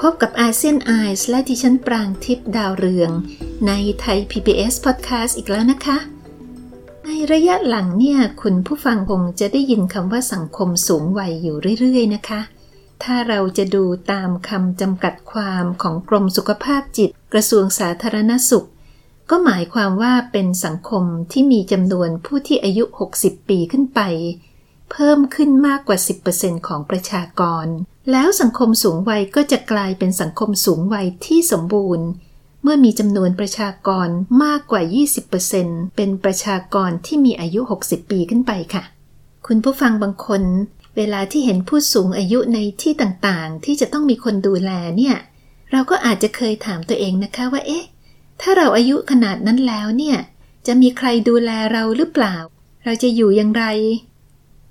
พบกับอาเซียนไอส์และดิฉันปรางทิพย์ดาวเรือง ในไทย PBS Podcast อีกแล้วนะคะ ในระยะหลังเนี่ย คุณผู้ฟังคงจะได้ยินคำว่าสังคมสูงวัยอยู่เรื่อยๆนะคะ ถ้าเราจะดูตามคำจำกัดความของกรมสุขภาพจิต กระทรวงสาธารณสุข ก็หมายความว่าเป็นสังคมที่มีจำนวนผู้ที่อายุ 60 ปีขึ้นไป เพิ่มขึ้นมากกว่า 10%ของประชากร แล้วสังคมสูงวัยก็จะกลายเป็นสังคมสูงวัยที่สมบูรณ์ เมื่อมีจำนวนประชากรมากกว่า 20%เป็นประชากรที่มีอายุ 60 ปีขึ้นไปค่ะ คุณผู้ฟังบางคน เวลาที่เห็นผู้สูงอายุในที่ต่างๆ ที่จะต้องมีคนดูแลเนี่ย เราก็อาจจะเคยถามตัวเองนะคะว่า เอ๊ะ ถ้าเราอายุขนาดนั้นแล้วเนี่ย จะมีใครดูแลเราหรือเปล่า เราจะอยู่อย่างไร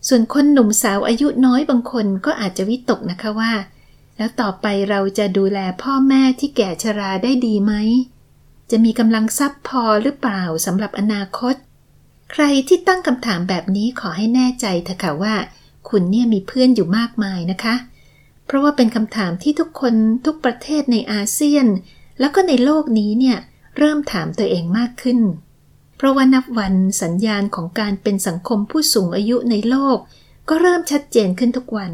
ส่วนคนหนุ่มสาวอายุน้อยบางคนก็อาจจะวิตกนะคะว่า แล้วต่อไปเราจะดูแลพ่อแม่ที่แก่ชราได้ดีไหม จะมีกำลังทรัพย์พอหรือเปล่าสำหรับอนาคต ใครที่ตั้งคำถามแบบนี้ขอให้แน่ใจเถอะค่ะว่า คุณเนี่ยมีเพื่อนอยู่มากมายนะคะ เพราะว่าเป็นคำถามที่ทุกคนทุกประเทศในอาเซียน แล้วก็ในโลกนี้เนี่ยเริ่มถามตัวเองมากขึ้น เพราะว่านับวันสัญญาณของการเป็นสังคมผู้สูงอายุในโลก ก็เริ่มชัดเจนขึ้นทุกวัน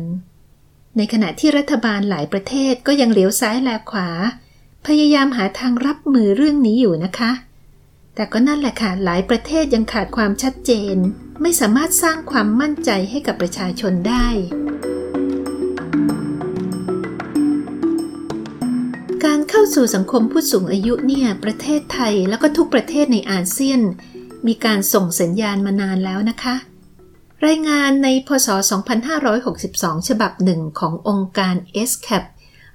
ในขณะที่รัฐบาลหลายประเทศก็ยังเหลียวซ้ายแลขวา พยายามหาทางรับมือเรื่องนี้อยู่นะคะ แต่ก็นั่นแหละค่ะหลายประเทศยังขาดความชัดเจน ไม่สามารถสร้างความมั่นใจให้กับประชาชนได้ การเข้าสู่สังคมผู้สูงอายุเนี่ยประเทศไทยแล้วก็ทุกประเทศในอาเซียน มีการส่งสัญญาณมานานแล้วนะคะ รายงานในพศ 2562 ฉบับหนึ่งขององค์การ SCAP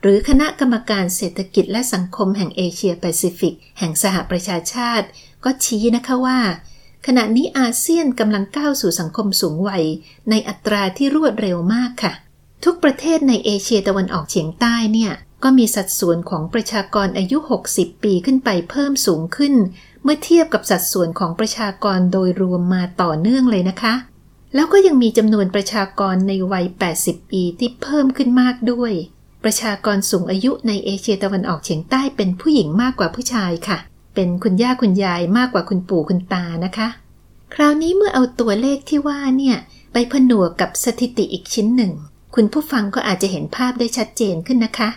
หรือคณะกรรมการเศรษฐกิจและสังคมแห่งเอเชียแปซิฟิก แห่งสหประชาชาติ ก็ชี้นะคะว่า ขณะนี้อาเซียนกำลังก้าวสู่สังคมสูงวัย ในอัตราที่รวดเร็วมากค่ะ ทุกประเทศในเอเชียตะวันออกเฉียงใต้เนี่ย ก็มีสัดส่วนของประชากรอายุ 60 ปีขึ้นไปเพิ่มสูงขึ้น เมื่อเทียบกับสัดส่วนของประชากรโดยรวมมาต่อเนื่องเลยนะคะ แล้วก็ยังมีจำนวนประชากรในวัย 80 ปีที่เพิ่มขึ้นมากด้วย ประชากรสูงอายุในเอเชียตะวันออกเฉียงใต้เป็นผู้หญิงมากกว่าผู้ชายค่ะ เป็นคุณย่าคุณยายมากกว่าคุณปู่คุณตานะคะ คราวนี้เมื่อเอาตัวเลขที่ว่าเนี่ยไปผนวกกับสถิติอีกชิ้นหนึ่ง คุณผู้ฟังก็อาจจะเห็นภาพได้ชัดเจนขึ้นนะคะ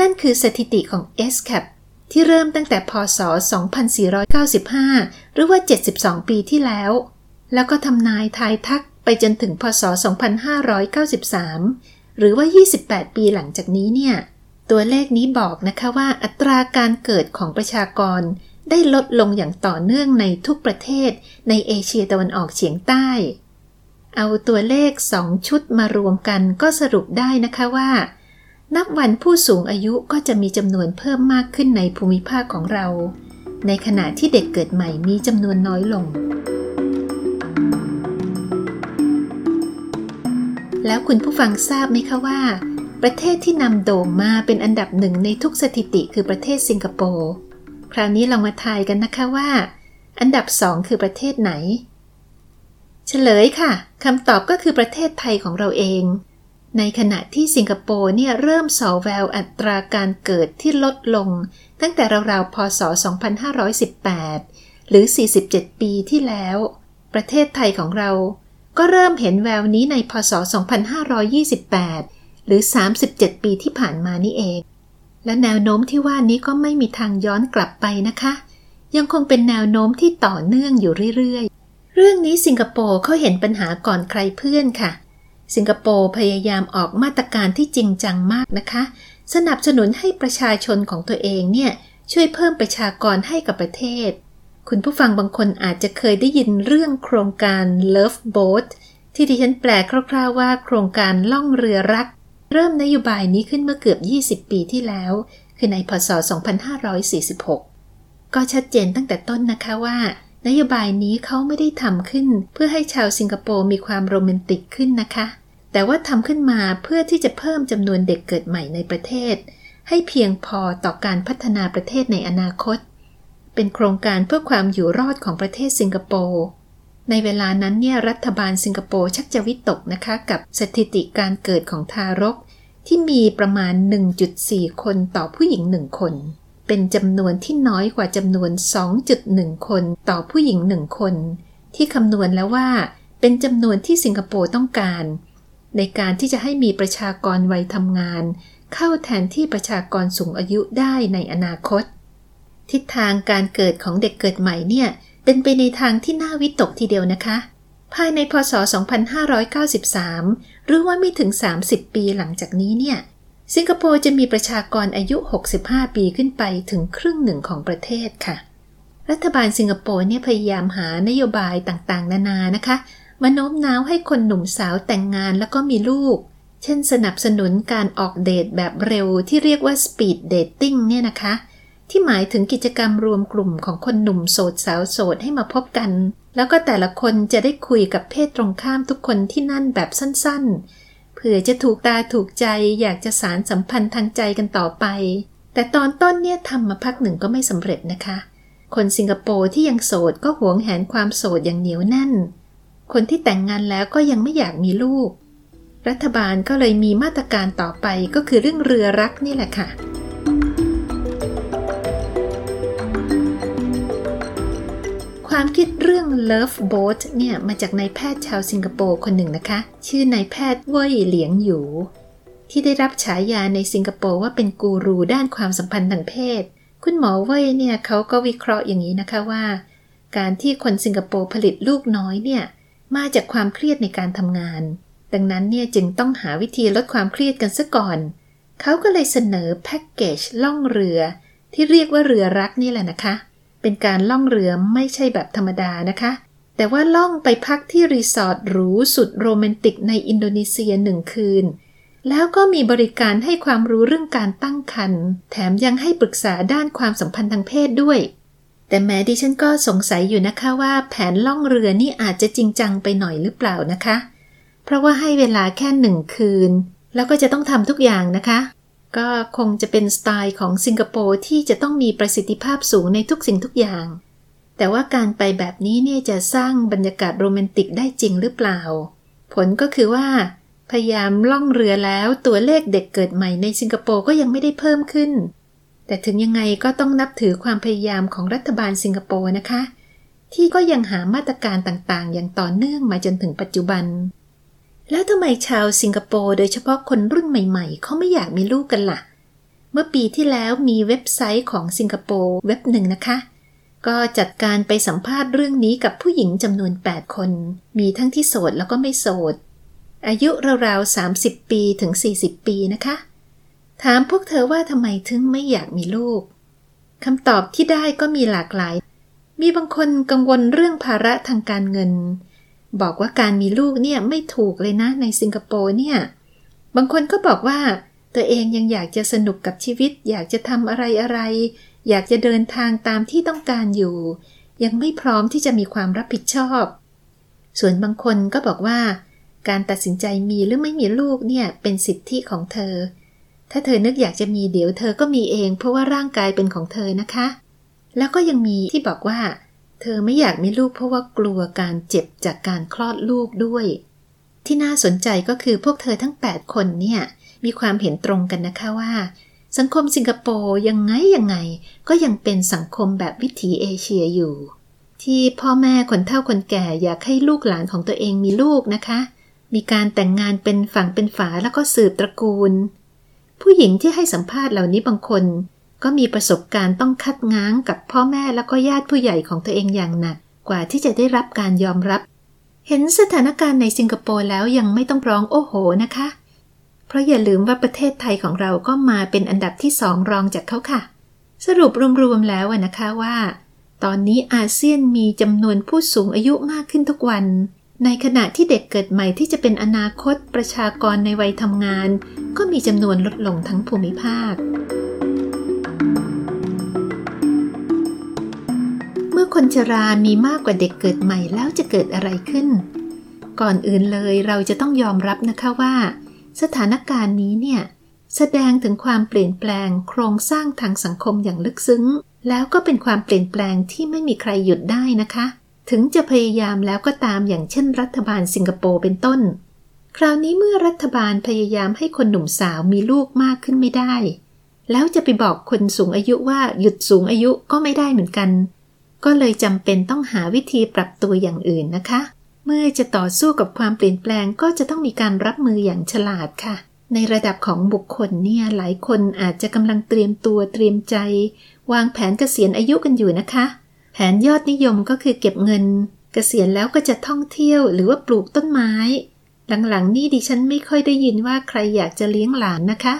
นั่นคือสถิติของ SCAP ที่เริ่มตั้งแต่พศ 2495 หรือว่า 72 ปีที่แล้ว แล้วก็ทำนายทายทักไปจนถึงพศ 2593 หรือว่า 28 ปีหลังจากนี้เนี่ย ตัวเลขนี้บอกนะคะว่าอัตราการเกิดของประชากรได้ลดลงอย่างต่อเนื่องในทุกประเทศในเอเชียตะวันออกเฉียงใต้ เอาตัวเลข 2 ชุดมารวมกันก็สรุปได้นะคะว่า นับวันผู้สูงอายุก็จะมีจำนวนเพิ่มมากขึ้นในภูมิภาคของเรา ในขณะที่เด็กเกิดใหม่มีจำนวนน้อยลง แล้วคุณผู้ฟังทราบไหมคะว่า ประเทศที่นำโด่งมาเป็นอันดับหนึ่งในทุกสถิติคือประเทศสิงคโปร์ คราวนี้ลองมาทายกันนะคะว่า อันดับสองคือประเทศไหน เฉลยค่ะคำตอบก็คือประเทศไทยของเราเอง ในขณะที่สิงคโปร์เนี่ยเริ่มสอแววอัตราการเกิดที่ลดลง ตั้งแต่ราวๆพศ 2518 หรือ 47 ปีที่แล้ว ประเทศไทยของเรา ก็เริ่มเห็นแววนี้ในพศ 2528 หรือ 37 ปีที่ผ่านมานี่เอง และแนวโน้มที่ว่านี้ก็ไม่มีทางย้อนกลับไปนะคะ ยังคงเป็นแนวโน้มที่ต่อเนื่องอยู่เรื่อยๆ เรื่องนี้สิงคโปร์เขาเห็นปัญหาก่อนใครเพื่อนค่ะ สิงคโปร์พยายามออกมาตรการที่จริงจังมากนะคะ สนับสนุนให้ประชาชนของตัวเองเนี่ยช่วยเพิ่มประชากรให้กับประเทศ คุณผู้ฟังบางคนอาจจะเคยได้ยินเรื่องโครงการ Love Boat ที่ดิฉันแปลคร่าวๆว่า โครงการล่องเรือรัก เริ่มนโยบายนี้ขึ้นเมื่อเกือบ 20 ปีที่แล้ว คือในพศ 2546 ก็ชัดเจนตั้งแต่ต้นนะคะว่า นโยบายนี้เขาไม่ได้ทำขึ้น เพื่อให้ชาวสิงคโปร์มีความโรแมนติกขึ้นนะคะ แต่ว่าทำขึ้นมาเพื่อที่จะเพิ่มจำนวนเด็กเกิดใหม่ในประเทศ ให้เพียงพอต่อการพัฒนาประเทศในอนาคต เป็นโครงการเพื่อความอยู่รอดของประเทศสิงคโปร์ ในเวลานั้นเนี่ยรัฐบาลสิงคโปร์ชักจะวิตกนะคะกับสถิติการเกิดของทารก ที่มีประมาณ 1.4 คนต่อผู้หญิงหนึ่งคน เป็นจำนวนที่น้อยกว่าจำนวน 2.1 คนต่อผู้หญิงหนึ่งคน ที่คำนวณแล้วว่า เป็นจำนวนที่สิงคโปร์ต้องการ ในการที่จะให้มีประชากรวัยทำงาน เข้าแทนที่ประชากรสูงอายุได้ในอนาคต ทิศทางการเกิดของเด็กเกิดใหม่เนี่ยเป็นไปในทางที่น่าวิตกทีเดียวนะคะ ภายในพศ 2593 หรือว่าไม่ถึง 30 ปีหลังจากนี้เนี่ย สิงคโปร์จะมีประชากรอายุ 65 ปีขึ้นไปถึงครึ่งหนึ่งของประเทศค่ะ รัฐบาลสิงคโปร์เนี่ยพยายามหานโยบายต่างๆ นานานะคะ มาโน้มน้าวให้คนหนุ่มสาวแต่งงานแล้วก็มีลูก เช่นสนับสนุนการออกเดทแบบเร็วที่เรียกว่า speed dating เนี่ยนะคะ ที่หมายถึงกิจกรรมรวมกลุ่มของคนหนุ่มโสดสาวโสดให้มาพบกัน แล้วก็แต่ละคนจะได้คุยกับเพศตรงข้ามทุกคนที่นั่นแบบสั้นๆ เผื่อจะถูกตาถูกใจอยากจะสารสัมพันธ์ทางใจกันต่อไป แต่ตอนต้นเนี่ยทำมาพักหนึ่งก็ไม่สำเร็จนะคะ คนสิงคโปร์ที่ยังโสดก็หวงแหนความโสดอย่างเหนียวแน่น คนที่แต่งงานแล้วก็ยังไม่อยากมีลูก รัฐบาลก็เลยมีมาตรการต่อไปก็คือเรื่องเรือรักนี่แหละค่ะ ความคิดเรื่อง Love Boat เนี่ยมาจากนายแพทย์ชาวสิงคโปร์คนหนึ่งนะคะ ชื่อนายแพทย์เว่ยเหลียงหยูที่ได้รับฉายาในสิงคโปร์ว่าเป็นกูรูด้านความสัมพันธ์ทางเพศ คุณหมอเว่ยเนี่ยเขาก็วิเคราะห์อย่างนี้นะคะว่า การที่คนสิงคโปร์ผลิตลูกน้อยเนี่ย มาจากความเครียดในการทำงาน ดังนั้นเนี่ยจึงต้องหาวิธีลดความเครียดกันซะก่อน เขาก็เลยเสนอแพ็กเกจล่องเรือ ที่เรียกว่าเรือรักนี่แหละนะคะ เป็นการล่องเรือไม่ใช่แบบธรรมดานะคะ แต่ว่าล่องไปพักที่รีสอร์ทหรูสุดโรแมนติกในอินโดนีเซียหนึ่งคืน แล้วก็มีบริการให้ความรู้เรื่องการตั้งครรภ์แถมยังให้ปรึกษาด้านความสัมพันธ์ทางเพศด้วย แต่แม้ดิฉันก็สงสัยอยู่นะคะว่าแผนล่องเรือนี่อาจจะจริงจังไปหน่อยหรือเปล่านะคะ เพราะว่าให้เวลาแค่หนึ่งคืน แล้วก็จะต้องทำทุกอย่างนะคะ ก็คงจะเป็นสไตล์ของสิงคโปร์ที่จะต้องมีประสิทธิภาพสูงในทุกสิ่งทุกอย่าง แต่ว่าการไปแบบนี้เนี่ยจะสร้างบรรยากาศโรแมนติกได้จริงหรือเปล่า ผลก็คือว่า พยายามล่องเรือแล้วตัวเลขเด็กเกิดใหม่ในสิงคโปร์ก็ยังไม่ได้เพิ่มขึ้น แต่ถึงยังไงก็ต้องนับถือความพยายามของรัฐบาลสิงคโปร์นะคะ ที่ก็ยังหามาตรการต่างๆ อย่างต่อเนื่องมาจนถึงปัจจุบัน แล้วทำไมชาวสิงคโปร์โดยเฉพาะคนรุ่นใหม่ๆ เขาไม่อยากมีลูกกันละ่ะ เมื่อปีที่แล้วมีเว็บไซต์ของสิงคโปร์เว็บหนึ่งนะคะ ก็จัดการไปสัมภาษณ์เรื่องนี้กับผู้หญิงจำนวน 8 คน มีทั้งที่โสดแล้วก็ไม่โสด อายุราวๆ30 ปีถึง 40 ปีนะคะ ถามพวกเธอว่าทำไมถึงไม่อยากมีลูกคำตอบที่ได้ก็มีหลากหลาย มีบางคนกังวลเรื่องภาระทางการเงิน บอกว่าการมีลูกเนี่ยไม่ถูกเลยนะในสิงคโปร์เนี่ย บางคนก็บอกว่าตัวเองยังอยากจะสนุกกับชีวิต อยากจะทำอะไรอะไร อยากจะเดินทางตามที่ต้องการอยู่ ยังไม่พร้อมที่จะมีความรับผิดชอบ ส่วนบางคนก็บอกว่า การตัดสินใจมีหรือไม่มีลูกเนี่ยเป็นสิทธิของเธอ ถ้าเธอนึกอยากจะมีเดี๋ยวเธอก็มีเอง เพราะว่าร่างกายเป็นของเธอนะคะ แล้วก็ยังมีที่บอกว่า เธอไม่อยากมีลูกเพราะว่ากลัวการเจ็บจากการคลอดลูกด้วย ที่น่าสนใจก็คือพวกเธอทั้ง 8 คนเนี่ยมีความเห็นตรงกันนะคะว่า สังคมสิงคโปร์ยังไงยังไง ก็ยังเป็นสังคมแบบวิถีเอเชียอยู่ ที่พ่อแม่คนเฒ่าคนแก่อยากให้ลูกหลานของตัวเองมีลูกนะคะ มีการแต่งงานเป็นฝั่งเป็นฝาแล้วก็สืบตระกูล ผู้หญิงที่ให้สัมภาษณ์เหล่านี้บางคน ก็มีประสบการณ์ต้องคัดง้างกับพ่อแม่แล้วก็ญาติผู้ใหญ่ของตัวเองอย่างหนัก กว่าที่จะได้รับการยอมรับ เห็นสถานการณ์ในสิงคโปร์แล้วยังไม่ต้องร้องโอ้โหนะคะ เพราะอย่าลืมว่าประเทศไทยของเราก็มาเป็นอันดับที่สองรองจากเขาค่ะ สรุปรวมๆแล้วนะคะว่า ตอนนี้อาเซียนมีจำนวนผู้สูงอายุมากขึ้นทุกวัน ในขณะที่เด็กเกิดใหม่ที่จะเป็นอนาคตประชากรในวัยทำงาน ก็มีจำนวนลดลงทั้งภูมิภาค เมื่อคนชรามีมากกว่าเด็กเกิดใหม่แล้วจะเกิดอะไรขึ้น ก่อนอื่นเลยเราจะต้องยอมรับนะคะว่า สถานการณ์นี้เนี่ย แสดงถึงความเปลี่ยนแปลงโครงสร้างทางสังคมอย่างลึกซึ้ง แล้วก็เป็นความเปลี่ยนแปลงที่ไม่มีใครหยุดได้นะคะ ถึงจะพยายามแล้วก็ตามอย่างเช่นรัฐบาลสิงคโปร์เป็นต้น คราวนี้เมื่อรัฐบาลพยายามให้คนหนุ่มสาวมีลูกมากขึ้นไม่ได้ แล้วจะไปบอกคนสูงอายุว่าหยุดสูงอายุก็ไม่ได้เหมือนกัน ก็เลยจำเป็นต้องหาวิธีปรับตัวอย่างอื่นนะคะ เมื่อจะต่อสู้กับความเปลี่ยนแปลงก็จะต้องมีการรับมืออย่างฉลาดค่ะ ในระดับของบุคคลเนี่ยหลายคนอาจจะกำลังเตรียมตัวเตรียมใจ วางแผนเกษียณอายุกันอยู่นะคะ แผนยอดนิยมก็คือเก็บเงินเกษียณแล้วก็จะท่องเที่ยวหรือว่าปลูกต้นไม้ หลังๆนี่ดิฉันไม่ค่อยได้ยินว่าใครอยากจะเลี้ยงหลานนะคะ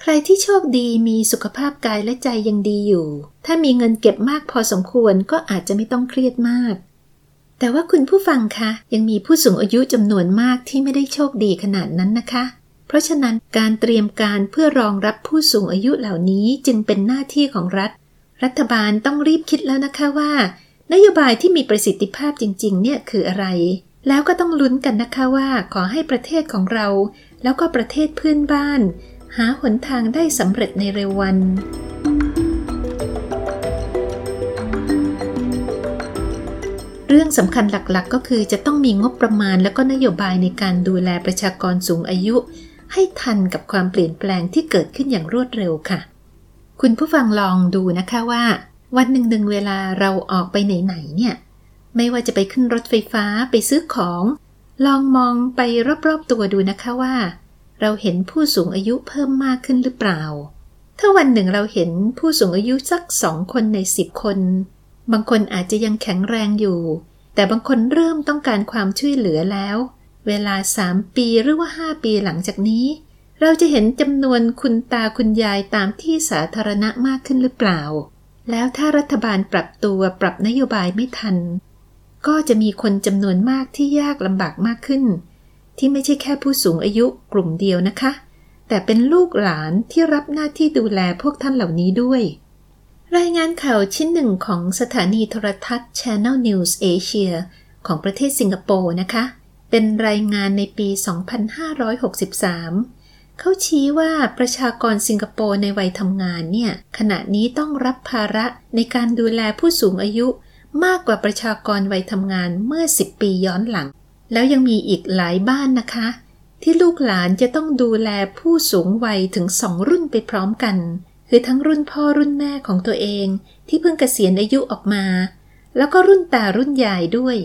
ใครที่โชคดีมีสุขภาพกายและใจยังดีอยู่ ถ้ามีเงินเก็บมากพอสมควรก็อาจจะไม่ต้องเครียดมาก แต่ว่าคุณผู้ฟังคะ ยังมีผู้สูงอายุจำนวนมากที่ไม่ได้โชคดีขนาดนั้นนะคะ เพราะฉะนั้นการเตรียมการเพื่อรองรับผู้สูงอายุเหล่านี้จึงเป็นหน้าที่ของรัฐ รัฐบาลต้องรีบคิดแล้วนะคะว่า นโยบายที่มีประสิทธิภาพจริง ๆ เนี่ยคืออะไร แล้วก็ต้องลุ้นกันนะคะว่า ขอให้ประเทศของเรา แล้วก็ประเทศเพื่อนบ้าน หาหนทางได้สำเร็จในเร็ววันเรื่องสำคัญหลักๆ ก็คือจะต้องมีงบประมาณและก็นโยบายในการดูแลประชากรสูงอายุ ให้ทันกับความเปลี่ยนแปลงที่เกิดขึ้นอย่างรวดเร็วค่ะ คุณผู้ฟังลองดูนะคะว่า วันหนึ่งหนึ่งเวลาเราออกไปไหนๆเนี่ย ไม่ว่าจะไปขึ้นรถไฟฟ้าไปซื้อของ ลองมองไปรอบๆตัวดูนะคะว่า เราเห็นผู้สูงอายุเพิ่มมากขึ้นหรือเปล่า ถ้าวันหนึ่งเราเห็นผู้สูงอายุสักสองคนในสิบคน บางคนอาจจะยังแข็งแรงอยู่ แต่บางคนเริ่มต้องการความช่วยเหลือแล้ว เวลาสามปีหรือว่าห้าปีหลังจากนี้ เราจะเห็นจำนวนคุณตาคุณยายตามที่สาธารณะมากขึ้นหรือเปล่า แล้วถ้ารัฐบาลปรับตัวปรับนโยบายไม่ทัน ก็จะมีคนจำนวนมากที่ยากลำบากมากขึ้น ที่ไม่ใช่แค่ผู้สูงอายุกลุ่มเดียวนะคะ แต่เป็นลูกหลานที่รับหน้าที่ดูแลพวกท่านเหล่านี้ด้วย รายงานข่าวชิ้นหนึ่งของสถานีโทรทัศน์ Channel News Asia ของประเทศสิงคโปร์นะคะ เป็นรายงานในปี 2563 เขาชี้ว่าประชากรสิงคโปร์ในวัยทำงานเนี่ย ขณะนี้ต้องรับภาระในการดูแลผู้สูงอายุ มากกว่าประชากรวัยทำงานเมื่อ 10 ปีย้อนหลัง แล้วยังมีอีกหลายบ้านนะคะ ที่ลูกหลานจะต้องดูแลผู้สูงวัยถึงสองรุ่นไปพร้อมกัน คือทั้งรุ่นพ่อรุ่นแม่ของตัวเอง ที่เพิ่งเกษียณอายุออกมา แล้วก็รุ่นตารุ่นยายด้วย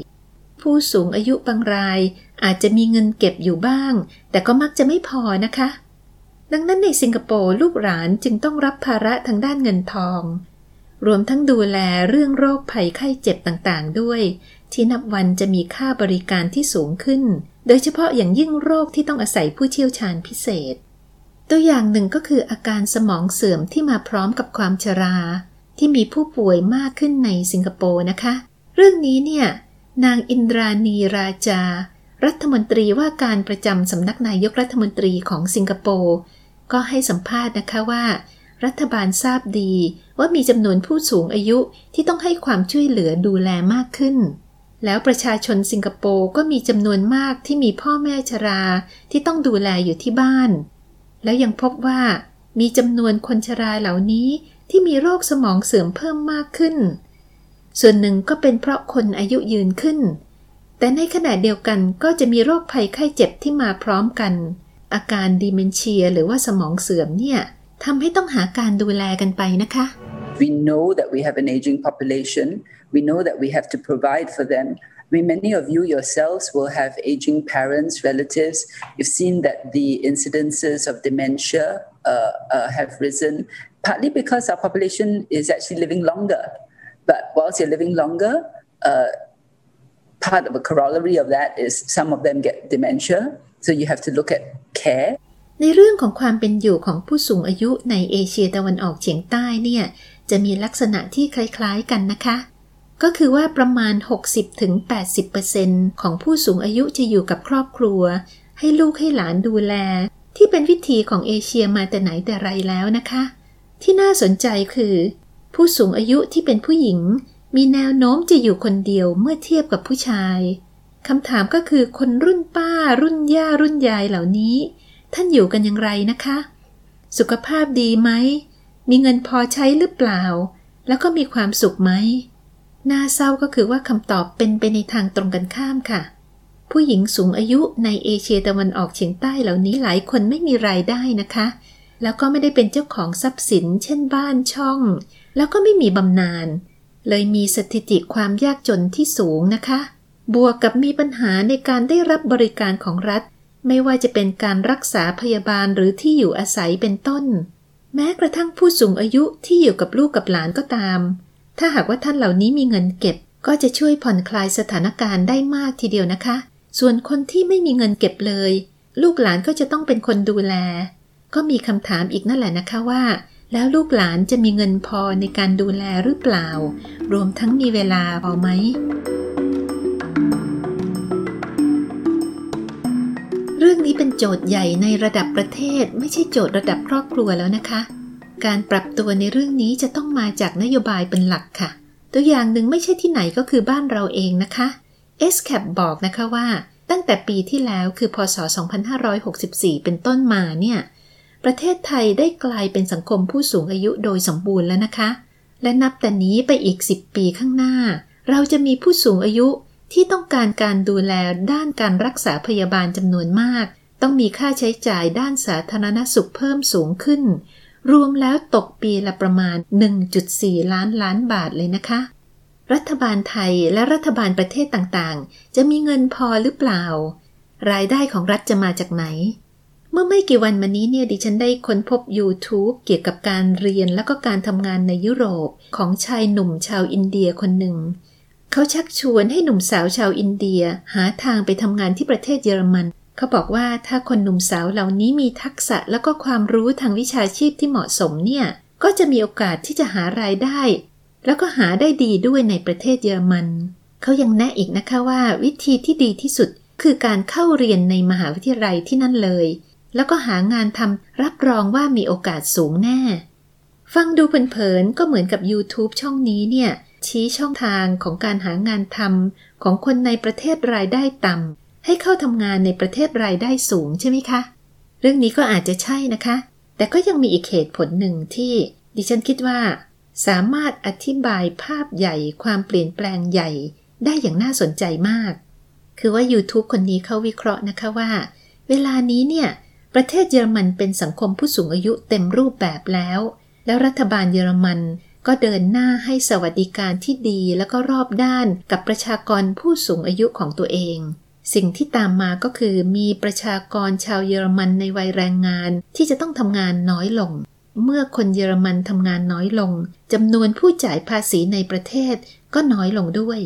ผู้สูงอายุบางรายอาจจะมีเงินเก็บอยู่บ้าง แต่ก็มักจะไม่พอนะคะ ดังนั้นในสิงคโปร์ลูกหลานจึงต้องรับภาระทางด้านเงินทอง รวมทั้งดูแลเรื่องโรคภัยไข้เจ็บต่างๆ ด้วย ที่นับวันจะมีค่าบริการที่สูงขึ้น โดยเฉพาะอย่างยิ่งโรคที่ต้องอาศัยผู้เชี่ยวชาญพิเศษ ตัวอย่างหนึ่งก็คืออาการสมองเสื่อมที่มาพร้อมกับความชรา ที่มีผู้ป่วยมากขึ้นในสิงคโปร์นะคะ เรื่องนี้เนี่ย นางอินดรานีราจา รัฐมนตรีว่าการประจำสำนักนายกรัฐมนตรีของสิงคโปร์ ก็ให้สัมภาษณ์นะคะว่า รัฐบาลทราบดีว่ามีจำนวนผู้สูงอายุที่ต้องให้ความช่วยเหลือดูแลมากขึ้น แล้วประชาชนสิงคโปร์ก็มีจำนวนมากที่มีพ่อแม่ชราที่ต้องดูแลอยู่ที่บ้าน แล้วยังพบว่ามีจำนวนคนชราเหล่านี้ที่มีโรคสมองเสื่อมเพิ่มมากขึ้น ส่วนหนึ่งก็เป็นเพราะคนอายุยืนขึ้น แต่ในขณะเดียวกันก็จะมีโรคภัยไข้เจ็บที่มาพร้อมกัน อาการดิเมนเชีย หรือว่าสมองเสื่อมเนี่ยทำให้ต้องหาการดูแลกันไปนะคะ We know that we have an aging population. We know that we have to provide for them. I mean, many of you yourselves will have aging parents, relatives. You've seen that the incidences of dementia uh, uh, have risen, partly because our population is actually living longer. But whilst you're living longer, uh, part of a corollary of that is some of them get dementia. So you have to look at care. ในเรื่องของความเป็นอยู่ของผู้สูงอายุในเอเชียตะวันออกเฉียงใต้เนี่ยจะมีลักษณะที่คล้ายๆกันนะคะ ก็คือว่าประมาณ 60-80%ของผู้สูงอายุจะอยู่กับครอบครัว ให้ลูกให้หลานดูแล ที่เป็นวิธีของเอเชียมาแต่ไหนแต่ไรแล้วนะคะ ที่น่าสนใจคือ ผู้สูงอายุที่เป็นผู้หญิง มีแนวโน้มจะอยู่คนเดียวเมื่อเทียบกับผู้ชาย คำถามก็คือคนรุ่นป้า รุ่นย่า รุ่นยายเหล่านี้ ท่านอยู่กันอย่างไรนะคะ สุขภาพดีไหม มีเงินพอใช้หรือเปล่า แล้วก็มีความสุขไหมน่าเศร้าก็คือว่าคำตอบเป็นไปในทางตรงกันข้ามค่ะ ผู้หญิงสูงอายุในเอเชียตะวันออกเฉียงใต้เหล่านี้หลายคนไม่มีรายได้นะคะ แล้วก็ไม่ได้เป็นเจ้าของทรัพย์สิน เช่นบ้านช่อง แล้วก็ไม่มีบำนาญเลยมีสถิติความยากจนที่สูงนะคะ บวกกับมีปัญหาในการได้รับบริการของรัฐ ไม่ว่าจะเป็นการรักษาพยาบาลหรือที่อยู่อาศัยเป็นต้น แม้กระทั่งผู้สูงอายุที่อยู่กับลูกกับหลานก็ตาม ถ้าหากว่าท่านเหล่านี้มีเงินเก็บ ก็จะช่วยผ่อนคลายสถานการณ์ได้มากทีเดียวนะคะ ส่วนคนที่ไม่มีเงินเก็บเลย ลูกหลานก็จะต้องเป็นคนดูแล ก็มีคำถามอีกนั่นแหละนะคะว่าแล้วลูกหลานจะมีเงินพอในการดูแลหรือเปล่า รวมทั้งมีเวลาพอไหม เรื่องนี้เป็นโจทย์ใหญ่ในระดับประเทศ ไม่ใช่โจทย์ระดับครอบครัวแล้วนะคะ การปรับตัวในเรื่องนี้จะต้องมาจากนโยบายเป็นหลักค่ะ ตัวอย่างหนึ่งไม่ใช่ที่ไหนก็คือบ้านเราเองนะคะ SCAP บอกนะคะว่า ตั้งแต่ปีที่แล้วคือพศ 2564 เป็นต้นมาเนี่ย ประเทศไทยได้กลายเป็นสังคมผู้สูงอายุโดยสมบูรณ์แล้วนะคะ และนับแต่นี้ไปอีก 10 ปีข้างหน้า เราจะมีผู้สูงอายุ ที่ต้องการการดูแลด้านการรักษาพยาบาลจำนวนมาก ต้องมีค่าใช้จ่ายด้านสาธารณสุขเพิ่มสูงขึ้น รวมแล้วตกปีละประมาณ 1.4 ล้านล้านบาทเลยนะคะ รัฐบาลไทยและรัฐบาลประเทศต่างๆ จะมีเงินพอหรือเปล่า รายได้ของรัฐจะมาจากไหน เมื่อไม่กี่วันมานี้เนี่ยดิฉันได้ค้นพบ YouTube เกี่ยวกับการเรียนและก็การทำงานในยุโรปของชายหนุ่มชาวอินเดียคนหนึ่ง เขาชักชวนให้หนุ่มสาวชาวอินเดียหาทางไปทำงานที่ประเทศเยอรมัน เขาบอกว่าถ้าคนหนุ่มสาวเหล่านี้มีทักษะแล้วก็ความรู้ทางวิชาชีพที่เหมาะสมเนี่ย ก็จะมีโอกาสที่จะหารายได้ แล้วก็หาได้ดีด้วยในประเทศเยอรมัน เขายังแนะอีกนะคะว่าวิธีที่ดีที่สุดคือการเข้าเรียนในมหาวิทยาลัยที่นั่นเลย แล้วก็หางานทำรับรองว่ามีโอกาสสูงแน่ ฟังดูเผินๆก็เหมือนกับ YouTube ช่องนี้เนี่ย ชี้ช่องทางของการหางานทำของคนในประเทศรายได้ต่ำให้เข้าทำงานในประเทศรายได้สูงใช่ไหมคะ เรื่องนี้ก็อาจจะใช่นะคะ แต่ก็ยังมีอีกเหตุผลหนึ่งที่ ดิฉันคิดว่า สามารถอธิบายภาพใหญ่ความเปลี่ยนแปลงใหญ่ได้อย่างน่าสนใจมาก คือว่า YouTube คนนี้เขาวิเคราะห์นะคะว่า เวลานี้เนี่ย ประเทศเยอรมันเป็นสังคมผู้สูงอายุเต็มรูปแบบแล้ว แล้วรัฐบาลเยอรมัน ก็เดินหน้าให้สวัสดิการที่ดีแล้วก็รอบด้านกับประชากรผู้สูงอายุของตัวเอง สิ่งที่ตามมาก็คือมีประชากรชาวเยอรมันในวัยแรงงานที่จะต้องทำงานน้อยลง เมื่อคนเยอรมันทำงานน้อยลงจำนวนผู้จ่ายภาษีในประเทศก็น้อยลงด้วย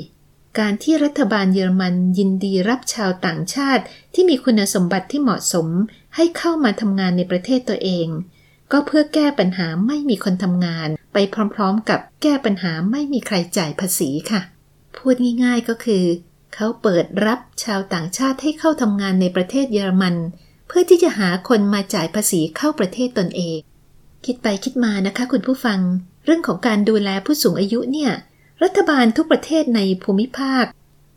การที่รัฐบาลเยอรมันยินดีรับชาวต่างชาติ ที่มีคุณสมบัติที่เหมาะสม ให้เข้ามาทำงานในประเทศตัวเอง ก็เพื่อแก้ปัญหาไม่มีคนทำงาน ไปพร้อมๆ กับแก้ปัญหาไม่มีใครจ่ายภาษีค่ะ พูดง่ายๆก็คือ เขาเปิดรับชาวต่างชาติให้เข้าทำงานในประเทศเยอรมัน เพื่อที่จะหาคนมาจ่ายภาษีเข้าประเทศตนเอง คิดไปคิดมานะคะ คุณผู้ฟัง เรื่องของการดูแลผู้สูงอายุเนี่ย รัฐบาลทุกประเทศในภูมิภาค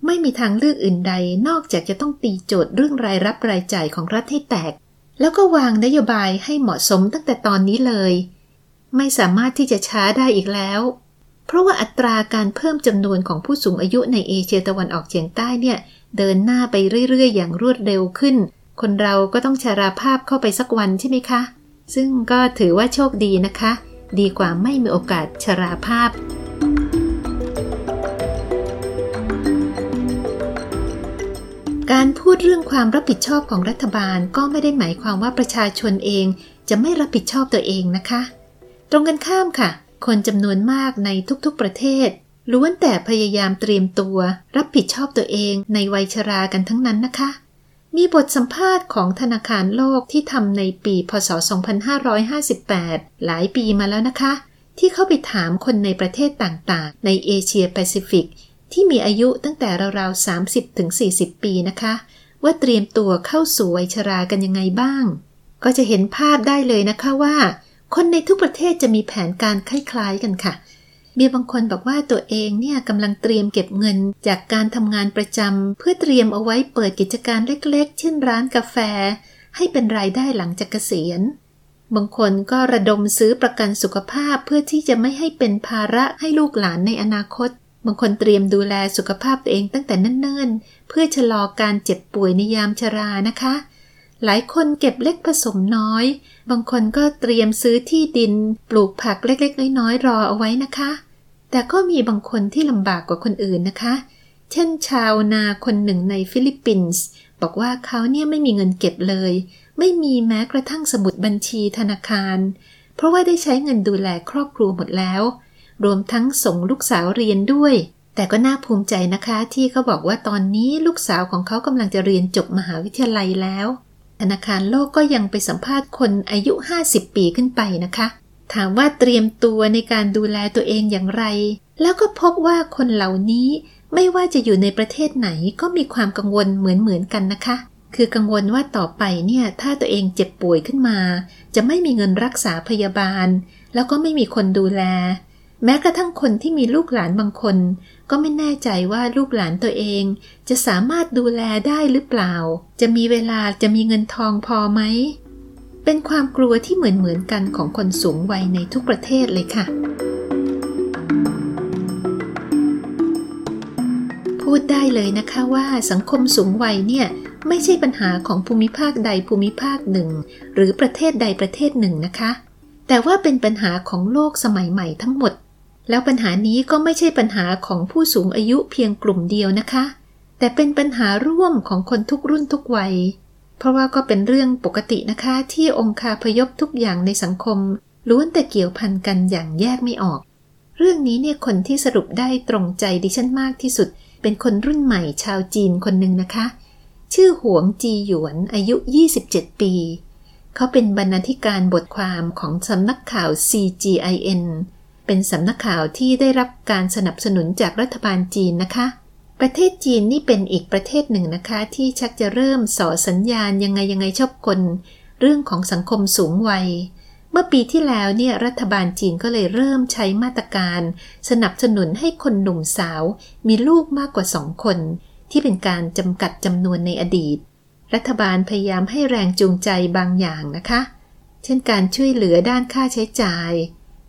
ไม่มีทางเลือกอื่นใด นอกจากจะต้องตีโจทย์เรื่องรายรับรายจ่ายของรัฐให้แตก แล้วก็วางนโยบายให้เหมาะสมตั้งแต่ตอนนี้เลย ไม่สามารถที่จะช้าได้อีกแล้ว เพราะว่าอัตราการเพิ่มจำนวนของผู้สูงอายุในเอเชียตะวันออกเฉียงใต้เนี่ยเดินหน้าไปเรื่อยๆ อย่างรวดเร็วขึ้น คนเราก็ต้องชาราภาพเข้าไปสักวันใช่ไหมคะ ซึ่งก็ถือว่าโชคดีนะคะ ดีกว่าไม่มีโอกาสชาราภาพการพูดเรื่องความรับผิดชอบของรัฐบาลก็ไม่ได้หมายความว่าประชาชนเองจะไม่รับผิดชอบตัวเองนะคะ รงกันข้ามค่ะ คนจำนวนมากในทุกๆประเทศล้วนแต่พยายามเตรียมตัว รับผิดชอบตัวเองในวัยชรากันทั้งนั้นนะคะ มีบทสัมภาษณ์ของธนาคารโลกที่ทำในปีพศ 2558 หลายปีมาแล้วนะคะ ที่เข้าไปถามคนในประเทศต่างๆ ในเอเชียแปซิฟิกที่มีอายุตั้งแต่ราวๆ 30ถึง40 ปีนะคะ ว่าเตรียมตัวเข้าสู่วัยชรากันยังไงบ้าง ก็จะเห็นภาพได้เลยนะคะว่า คนในทุกประเทศจะมีแผนการคล้ายๆกันค่ะ มีบางคนบอกว่าตัวเองเนี่ยกำลังเตรียมเก็บเงินจากการทำงานประจำเพื่อเตรียมเอาไว้เปิดกิจการเล็กๆ เช่นร้านกาแฟ ให้เป็นรายได้หลังจากเกษียณ บางคนก็ระดมซื้อประกันสุขภาพเพื่อที่จะไม่ให้เป็นภาระให้ลูกหลานในอนาคต บางคนเตรียมดูแลสุขภาพตัวเองตั้งแต่เนิ่นๆ เพื่อชะลอการเจ็บป่วยในยามชรานะคะ หลายคนเก็บเล็กผสมน้อย บางคนก็เตรียมซื้อที่ดิน ปลูกผักเล็กๆ น้อยๆ รอเอาไว้นะคะ แต่ก็มีบางคนที่ลำบากกว่าคนอื่นนะคะ เช่นชาวนาคนหนึ่งในฟิลิปปินส์บอกว่าเขาเนี่ยไม่มีเงินเก็บเลย ไม่มีแม้กระทั่งสมุดบัญชีธนาคาร เพราะว่าได้ใช้เงินดูแลครอบครัวหมดแล้ว รวมทั้งส่งลูกสาวเรียนด้วย แต่ก็น่าภูมิใจนะคะ ที่เขาบอกว่าตอนนี้ลูกสาวของเขากำลังจะเรียนจบมหาวิทยาลัยแล้ว ธนาคารโลกก็ยังไปสัมภาษณ์คนอายุ 50 ปีขึ้นไปนะคะ ถามว่าเตรียมตัวในการดูแลตัวเองอย่างไร แล้วก็พบว่าคนเหล่านี้ไม่ว่าจะอยู่ในประเทศไหนก็มีความกังวลเหมือนเหมือนกันนะคะ คือกังวลว่าต่อไปเนี่ยถ้าตัวเองเจ็บป่วยขึ้นมา จะไม่มีเงินรักษาพยาบาล แล้วก็ไม่มีคนดูแล แม้กระทั่งคนที่มีลูกหลานบางคน ก็ไม่แน่ใจว่าลูกหลานตัวเอง จะสามารถดูแลได้หรือเปล่า จะมีเวลาจะมีเงินทองพอไหม เป็นความกลัวที่เหมือนเหมือนกันของคนสูงวัยในทุกประเทศเลยค่ะ พูดได้เลยนะคะว่าสังคมสูงวัยเนี่ยไม่ใช่ปัญหาของภูมิภาคใดภูมิภาคหนึ่ง หรือประเทศใดประเทศหนึ่งนะคะ แต่ว่าเป็นปัญหาของโลกสมัยใหม่ทั้งหมด แล้วปัญหานี้ก็ไม่ใช่ปัญหาของผู้สูงอายุเพียงกลุ่มเดียวนะคะ แต่เป็นปัญหาร่วมของคนทุกรุ่นทุกวัย เพราะว่าก็เป็นเรื่องปกตินะคะ ที่องค์คาพยพทุกอย่างในสังคมล้วนแต่เกี่ยวพันกันอย่างแยกไม่ออก เรื่องนี้เนี่ยคนที่สรุปได้ตรงใจดิฉันมากที่สุด เป็นคนรุ่นใหม่ชาวจีนคนหนึ่งนะคะ ชื่อหวงจีหยวนอายุ 27 ปี เขาเป็นบรรณาธิการบทความของสำนักข่าว CGIN เป็นสำนักข่าวที่ได้รับการสนับสนุนจากรัฐบาลจีนนะคะ ประเทศจีนนี่เป็นอีกประเทศหนึ่งนะคะ ที่ชักจะเริ่มส่อสัญญาณยังไงยังไงชอบคน เรื่องของสังคมสูงวัย เมื่อปีที่แล้วเนี่ยรัฐบาลจีนก็เลยเริ่มใช้มาตรการ สนับสนุนให้คนหนุ่มสาว มีลูกมากกว่าสองคน ที่เป็นการจำกัดจำนวนในอดีต รัฐบาลพยายามให้แรงจูงใจบางอย่างนะคะ เช่นการช่วยเหลือด้านค่าใช้จ่าย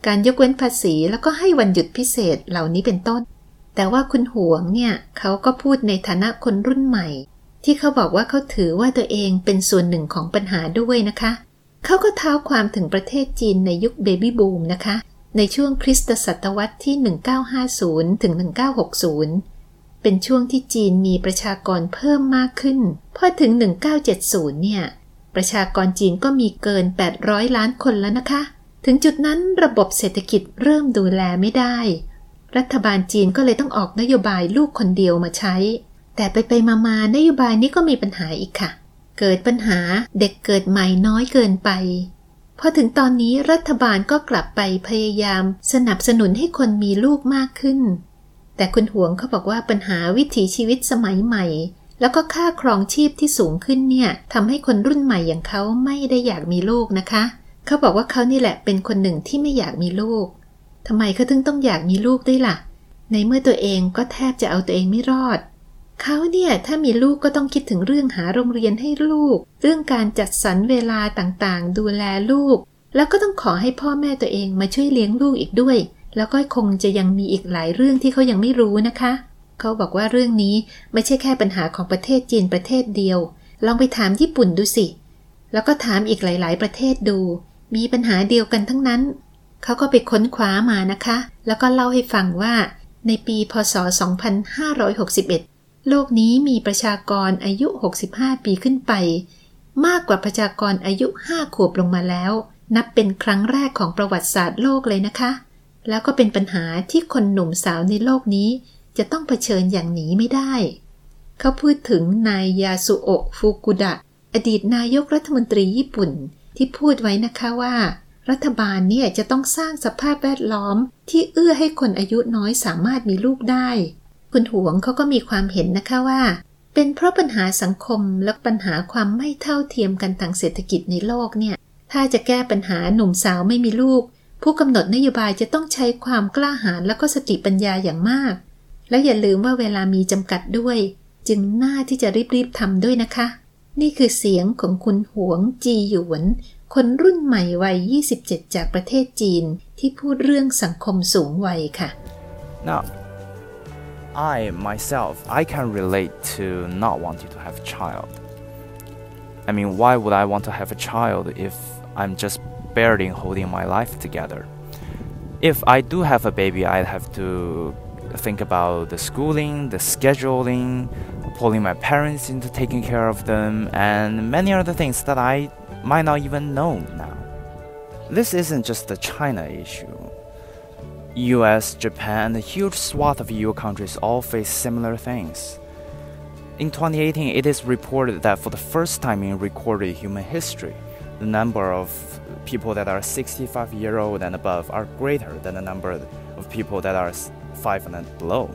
การยกเว้นภาษีแล้วก็ให้วันหยุดพิเศษเหล่านี้เป็นต้น แต่ว่าคุณหวงเนี่ยเขาก็พูดในฐานะคนรุ่นใหม่ ที่เขาบอกว่าเขาถือว่าตัวเองเป็นส่วนหนึ่งของปัญหาด้วยนะคะ เขาก็เท้าความถึงประเทศจีนในยุคเบบี้บูมนะคะ ในช่วงคริสตศตวรรษที่ 1950 ถึง 1960 เป็นช่วงที่จีนมีประชากรเพิ่มมากขึ้น พอถึง 1970 เนี่ย ประชากรจีนก็มีเกิน 800 ล้านคนแล้วนะคะ ถึงจุดนั้นระบบเศรษฐกิจเริ่มดูแลไม่ได้ รัฐบาลจีนก็เลยต้องออกนโยบายลูกคนเดียวมาใช้ แต่ไปไปมามานโยบายนี้ก็มีปัญหาอีกค่ะ เกิดปัญหาเด็กเกิดใหม่น้อยเกินไปพอถึงตอนนี้รัฐบาลก็กลับไปพยายามสนับสนุนให้คนมีลูกมากขึ้น แต่คุณหวงเขาบอกว่าปัญหาวิถีชีวิตสมัยใหม่ แล้วก็ค่าครองชีพที่สูงขึ้นเนี่ยทำให้คนรุ่นใหม่อย่างเขาไม่ได้อยากมีลูกนะคะ เขาบอกว่าเขานี่แหละเป็นคนหนึ่งที่ไม่อยากมีลูกทำไมเขาถึงต้องอยากมีลูกด้วยละ่ะ ในเมื่อตัวเองก็แทบจะเอาตัวเองไม่รอด เขาเนี่ยถ้ามีลูกก็ต้องคิดถึงเรื่องหาโรงเรียนให้ลูก เรื่องการจัดสรรเวลาต่างๆ ดูแลลูก แล้วก็ต้องขอให้พ่อแม่ตัวเองมาช่วยเลี้ยงลูกอีกด้วย แล้วก็คงจะยังมีอีกหลายเรื่องที่เขายังไม่รู้นะคะ เขาบอกว่าเรื่องนี้ไม่ใช่แค่ปัญหาของประเทศจีนประเทศเดียว ลองไปถามญี่ปุ่นดูสิ แล้วก็ถามอีกหลาย ๆ ประเทศดู มีปัญหาเดียวกันทั้งนั้น เขาก็ไปค้นคว้ามานะคะ แล้วก็เล่าให้ฟังว่า ในปีพศ 2561 โลกนี้มีประชากรอายุ 65 ปีขึ้นไป มากกว่าประชากรอายุ 5 ขวบลงมาแล้ว นับเป็นครั้งแรกของประวัติศาสตร์โลกเลยนะคะ แล้วก็เป็นปัญหาที่คนหนุ่มสาวในโลกนี้ จะต้องเผชิญอย่างหนีไม่ได้ เขาพูดถึงนายยาสุโอะฟุกุดะอดีตนายกรัฐมนตรีญี่ปุ่น ที่พูดไว้นะคะว่า รัฐบาลเนี่ยจะต้องสร้างสภาพแวดล้อม ที่เอื้อให้คนอายุน้อยสามารถมีลูกได้ คุณหวงเขาก็มีความเห็นนะคะว่า เป็นเพราะปัญหาสังคมและปัญหาความไม่เท่าเทียมกันทางเศรษฐกิจในโลกเนี่ยถ้าจะแก้ปัญหาหนุ่มสาวไม่มีลูก ผู้กำหนดนโยบายจะต้องใช้ความกล้าหาญและก็สติปัญญาอย่างมาก และอย่าลืมว่าเวลามีจำกัดด้วย จึงน่าที่จะรีบๆทำด้วยนะคะ นี่คือเสียงของคุณหวงจีหยวน คนรุ่นใหม่วัย 27 จากประเทศจีนที่พูดเรื่องสังคมสูงวัยค่ะ Now, I myself, I can relate to not wanting to have a child. I mean, why would I want to have a child if I'm just barely holding my life together? If I do have a baby, I'd have to think about the schooling, the scheduling, pulling my parents into taking care of them, and many other things that I might not even know now. This isn't just a China issue. US, Japan, and a huge swath of EU countries all face similar things. In 2018, it is reported that for the first time in recorded human history, the number of people that are 65 year old and above are greater than the number of people that are 5 and below.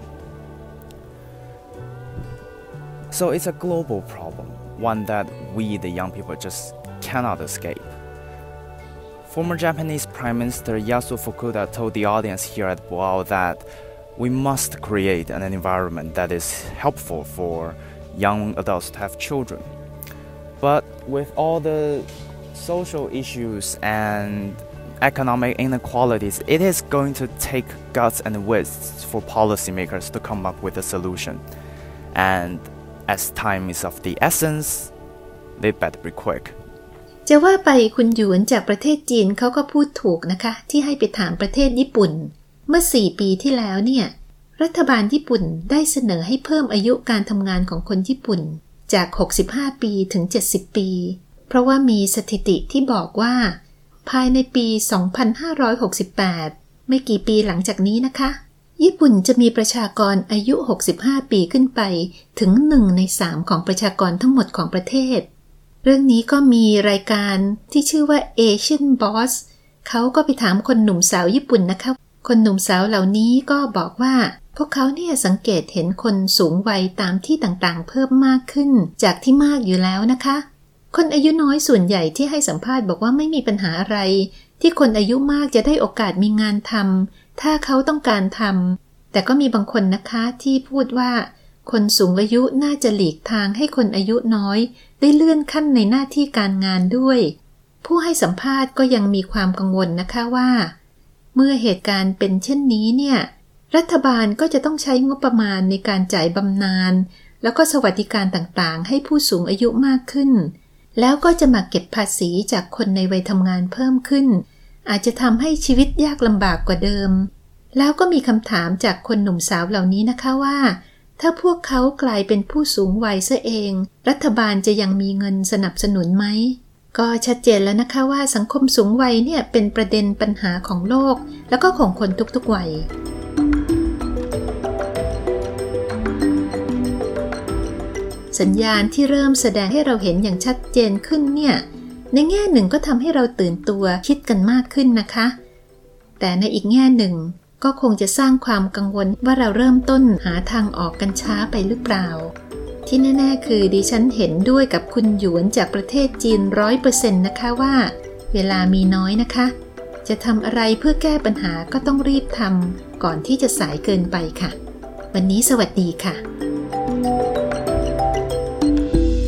So it's a global problem, one that we, the young people, just cannot escape. Former Japanese Prime Minister Yasu Fukuda told the audience here at Boao that we must create an environment that is helpful for young adults to have children. But with all the social issues and economic inequalities, it is going to take guts and wits for policymakers to come up with a solution. And as time is of the essence, they better be quick. จะว่าไปคุณหยวนจากประเทศจีนเขาก็พูดถูกนะคะ ที่ให้ไปถามประเทศญี่ปุ่น เมื่อ 4 ปีที่แล้วเนี่ย รัฐบาลญี่ปุ่นได้เสนอให้เพิ่มอายุการทำงานของคนญี่ปุ่น จาก 65 ปีถึง 70 ปี เพราะว่ามีสถิติที่บอกว่า ภายในปี 2568 ไม่กี่ปีหลังจากนี้นะคะ ญี่ปุ่นจะมีประชากรอายุ 65 ปีขึ้นไปถึง 1 ใน 3 ของประชากรทั้งหมดของประเทศ เรื่องนี้ก็มีรายการที่ชื่อว่า Asian Boss เขาก็ไปถามคนหนุ่มสาวญี่ปุ่นนะคะ คนหนุ่มสาวเหล่านี้ก็บอกว่าพวกเขาเนี่ยสังเกตเห็นคนสูงวัยตามที่ต่างๆ เพิ่มมากขึ้นจากที่มากอยู่แล้วนะคะ คนอายุน้อยส่วนใหญ่ที่ให้สัมภาษณ์บอกว่าไม่มีปัญหาอะไร ที่คนอายุมากจะได้โอกาสมีงานทำถ้าเขาต้องการทำแต่ก็มีบางคนนะคะที่พูดว่า คนสูงอายุน่าจะหลีกทางให้คนอายุน้อย ได้เลื่อนขั้นในหน้าที่การงานด้วย ผู้ให้สัมภาษณ์ก็ยังมีความกังวลนะคะว่า เมื่อเหตุการณ์เป็นเช่นนี้เนี่ยรัฐบาลก็จะต้องใช้งบประมาณในการจ่ายบำนาญแล้วก็สวัสดิการต่างๆ ให้ผู้สูงอายุมากขึ้น แล้วก็จะมาเก็บภาษีจากคนในวัยทำงานเพิ่มขึ้น อาจจะทำให้ชีวิตยากลำบากกว่าเดิม แล้วก็มีคำถามจากคนหนุ่มสาวเหล่านี้นะคะว่า ถ้าพวกเขากลายเป็นผู้สูงวัยซะเอง รัฐบาลจะยังมีเงินสนับสนุนไหมก็ชัดเจนแล้วนะคะว่าสังคมสูงวัยเนี่ยเป็นประเด็นปัญหาของโลก แล้วก็ของคนทุกๆวัย สัญญาณที่เริ่มแสดงให้เราเห็นอย่างชัดเจนขึ้นเนี่ย ในแง่หนึ่งก็ทำให้เราตื่นตัวคิดกันมากขึ้นนะคะ แต่ในอีกแง่หนึ่งก็คงจะสร้างความกังวลว่าเราเริ่มต้นหาทางออกกันช้าไปหรือเปล่า ที่แน่ ๆ คือดิฉันเห็นด้วยกับคุณหยวนจากประเทศจีนร้อยเปอร์เซ็นต์นะคะว่า เวลามีน้อยนะคะ จะทำอะไรเพื่อแก้ปัญหาก็ต้องรีบทำก่อนที่จะสายเกินไปค่ะ วันนี้สวัสดีค่ะ